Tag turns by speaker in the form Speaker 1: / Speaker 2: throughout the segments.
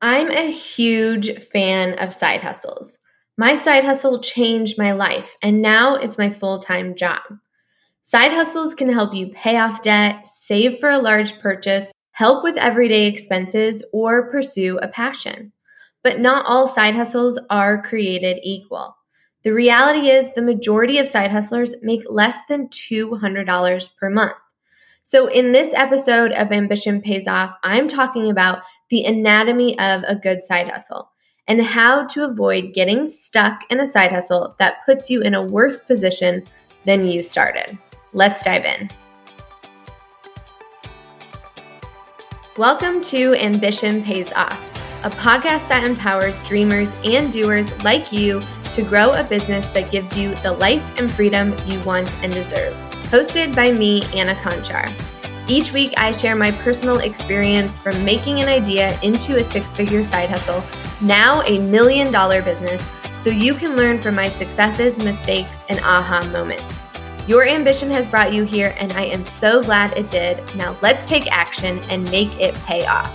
Speaker 1: I'm a huge fan of side hustles. My side hustle changed my life, and now it's my full time job. Side hustles can help you pay off debt, save for a large purchase, help with everyday expenses, or pursue a passion. But not all side hustles are created equal. The reality is, the majority of side hustlers make less than $200 per month. So, in this episode of Ambition Pays Off, I'm talking about the anatomy of a good side hustle and how to avoid getting stuck in a side hustle that puts you in a worse position than you started. Let's dive in. Welcome to Ambition Pays Off, a podcast that empowers dreamers and doers like you to grow a business that gives you the life and freedom you want and deserve hosted by me, Anna Conchar. Each week, I share my personal experience from making an idea into a six figure side hustle, now a million dollar business, so you can learn from my successes, mistakes, and aha moments. Your ambition has brought you here, and I am so glad it did. Now, let's take action and make it pay off.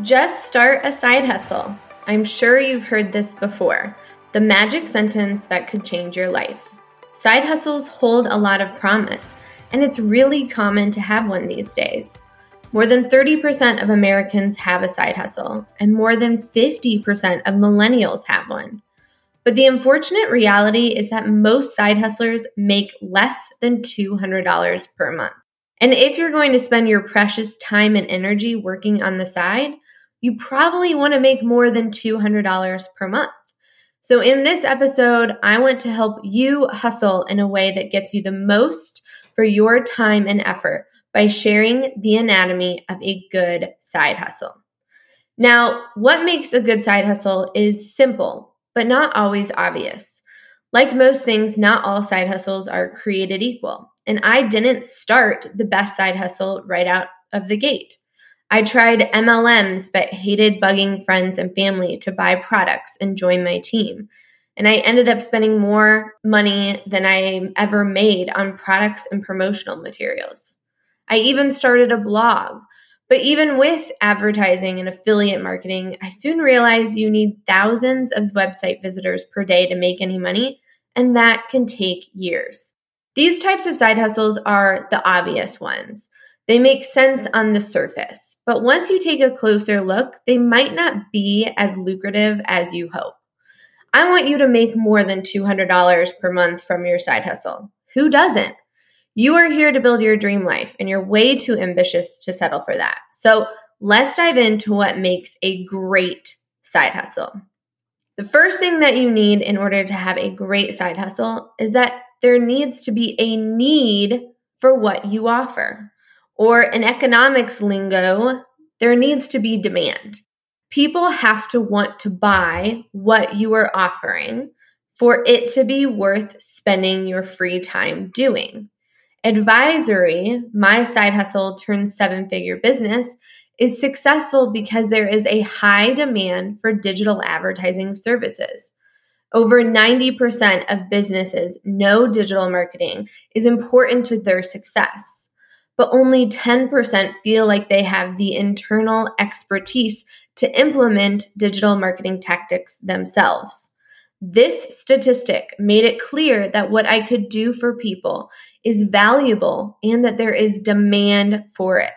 Speaker 1: Just start a side hustle. I'm sure you've heard this before the magic sentence that could change your life. Side hustles hold a lot of promise, and it's really common to have one these days. More than 30% of Americans have a side hustle, and more than 50% of millennials have one. But the unfortunate reality is that most side hustlers make less than $200 per month. And if you're going to spend your precious time and energy working on the side, you probably want to make more than $200 per month. So, in this episode, I want to help you hustle in a way that gets you the most for your time and effort by sharing the anatomy of a good side hustle. Now, what makes a good side hustle is simple, but not always obvious. Like most things, not all side hustles are created equal. And I didn't start the best side hustle right out of the gate. I tried MLMs, but hated bugging friends and family to buy products and join my team. And I ended up spending more money than I ever made on products and promotional materials. I even started a blog. But even with advertising and affiliate marketing, I soon realized you need thousands of website visitors per day to make any money, and that can take years. These types of side hustles are the obvious ones. They make sense on the surface, but once you take a closer look, they might not be as lucrative as you hope. I want you to make more than $200 per month from your side hustle. Who doesn't? You are here to build your dream life, and you're way too ambitious to settle for that. So let's dive into what makes a great side hustle. The first thing that you need in order to have a great side hustle is that there needs to be a need for what you offer. Or in economics lingo, there needs to be demand. People have to want to buy what you are offering for it to be worth spending your free time doing. Advisory, my side hustle turned seven figure business, is successful because there is a high demand for digital advertising services. Over 90% of businesses know digital marketing is important to their success but only 10% feel like they have the internal expertise to implement digital marketing tactics themselves. This statistic made it clear that what I could do for people is valuable and that there is demand for it.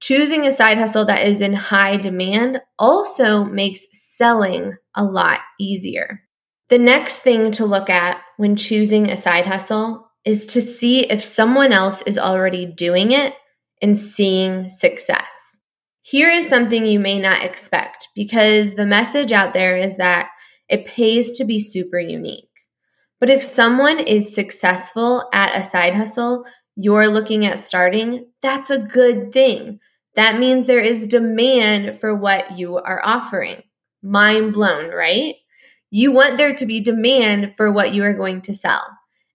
Speaker 1: Choosing a side hustle that is in high demand also makes selling a lot easier. The next thing to look at when choosing a side hustle is to see if someone else is already doing it and seeing success. Here is something you may not expect because the message out there is that it pays to be super unique. But if someone is successful at a side hustle you're looking at starting, that's a good thing. That means there is demand for what you are offering. Mind blown, right? You want there to be demand for what you are going to sell.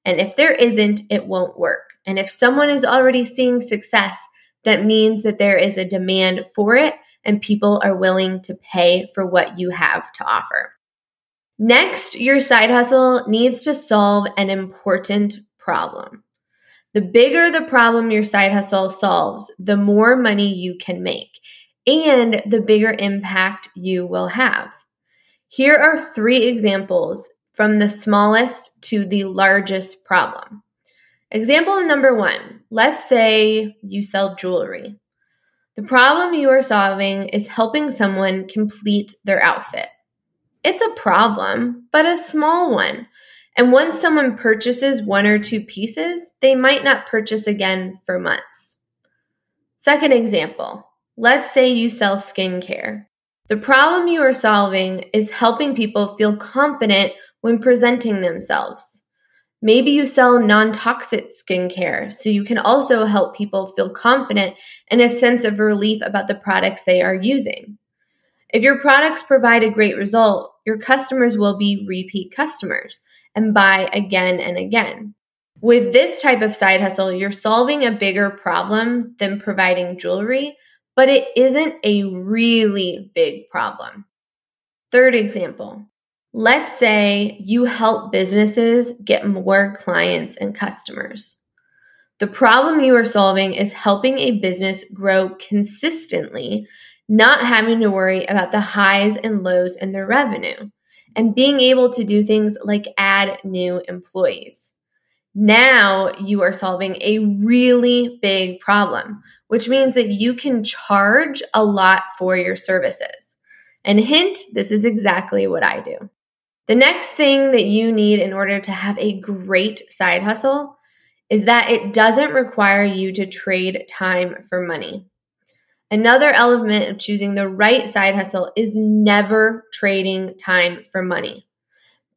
Speaker 1: And if there isn't, it won't work. And if someone is already seeing success, that means that there is a demand for it and people are willing to pay for what you have to offer. Next, your side hustle needs to solve an important problem. The bigger the problem your side hustle solves, the more money you can make and the bigger impact you will have. Here are three examples from the smallest to the largest problem. Example number one let's say you sell jewelry. The problem you are solving is helping someone complete their outfit. It's a problem, but a small one. And once someone purchases one or two pieces, they might not purchase again for months. Second example let's say you sell skincare. The problem you are solving is helping people feel confident when presenting themselves. Maybe you sell non toxic skincare, so you can also help people feel confident and a sense of relief about the products they are using. If your products provide a great result, your customers will be repeat customers and buy again and again. With this type of side hustle, you're solving a bigger problem than providing jewelry, but it isn't a really big problem. Third example let's say you help businesses get more clients and customers. The problem you are solving is helping a business grow consistently, not having to worry about the highs and lows in their revenue and being able to do things like add new employees. Now you are solving a really big problem, which means that you can charge a lot for your services. And hint, this is exactly what I do. The next thing that you need in order to have a great side hustle is that it doesn't require you to trade time for money. Another element of choosing the right side hustle is never trading time for money.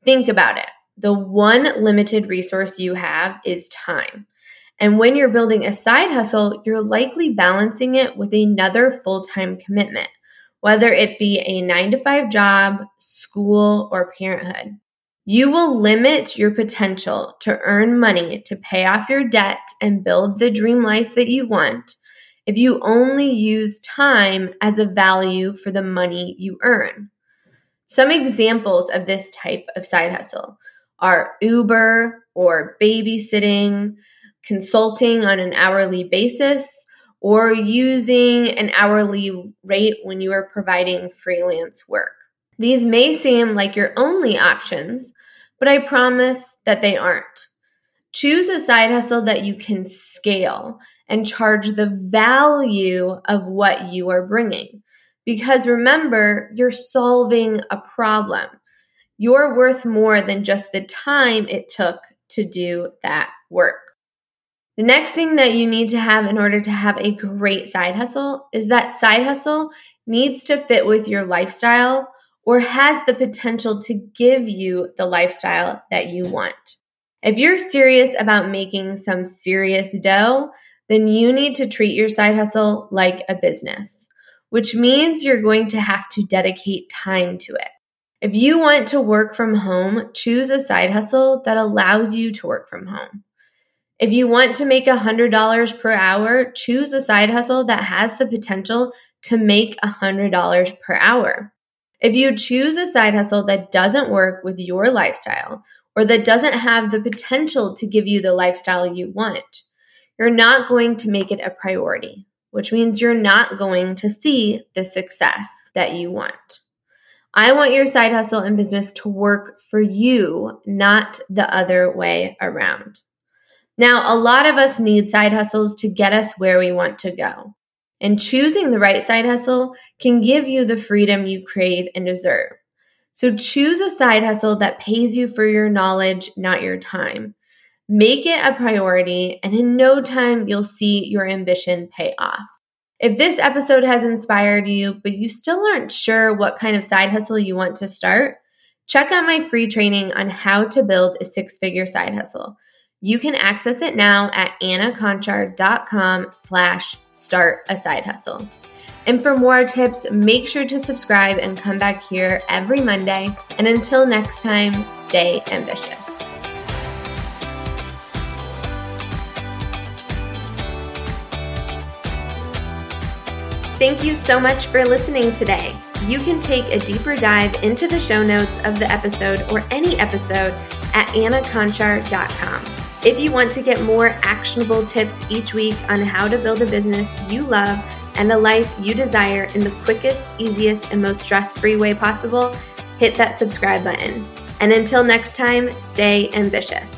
Speaker 1: Think about it. The one limited resource you have is time. And when you're building a side hustle, you're likely balancing it with another full time commitment, whether it be a nine to five job, school, or parenthood. You will limit your potential to earn money to pay off your debt and build the dream life that you want if you only use time as a value for the money you earn. Some examples of this type of side hustle are Uber or babysitting, consulting on an hourly basis, or using an hourly rate when you are providing freelance work. These may seem like your only options, but I promise that they aren't. Choose a side hustle that you can scale and charge the value of what you are bringing. Because remember, you're solving a problem. You're worth more than just the time it took to do that work. The next thing that you need to have in order to have a great side hustle is that side hustle needs to fit with your lifestyle or has the potential to give you the lifestyle that you want. If you're serious about making some serious dough, then you need to treat your side hustle like a business, which means you're going to have to dedicate time to it. If you want to work from home, choose a side hustle that allows you to work from home. If you want to make $100 per hour, choose a side hustle that has the potential to make $100 per hour. If you choose a side hustle that doesn't work with your lifestyle or that doesn't have the potential to give you the lifestyle you want, you're not going to make it a priority, which means you're not going to see the success that you want. I want your side hustle and business to work for you, not the other way around. Now, a lot of us need side hustles to get us where we want to go. And choosing the right side hustle can give you the freedom you crave and deserve. So choose a side hustle that pays you for your knowledge, not your time. Make it a priority, and in no time, you'll see your ambition pay off. If this episode has inspired you, but you still aren't sure what kind of side hustle you want to start, check out my free training on how to build a six figure side hustle. You can access it now at annaconchar.com slash start a side hustle. And for more tips, make sure to subscribe and come back here every Monday. And until next time, stay ambitious. Thank you so much for listening today. You can take a deeper dive into the show notes of the episode or any episode at annaconchar.com. If you want to get more actionable tips each week on how to build a business you love and a life you desire in the quickest, easiest, and most stress free way possible, hit that subscribe button. And until next time, stay ambitious.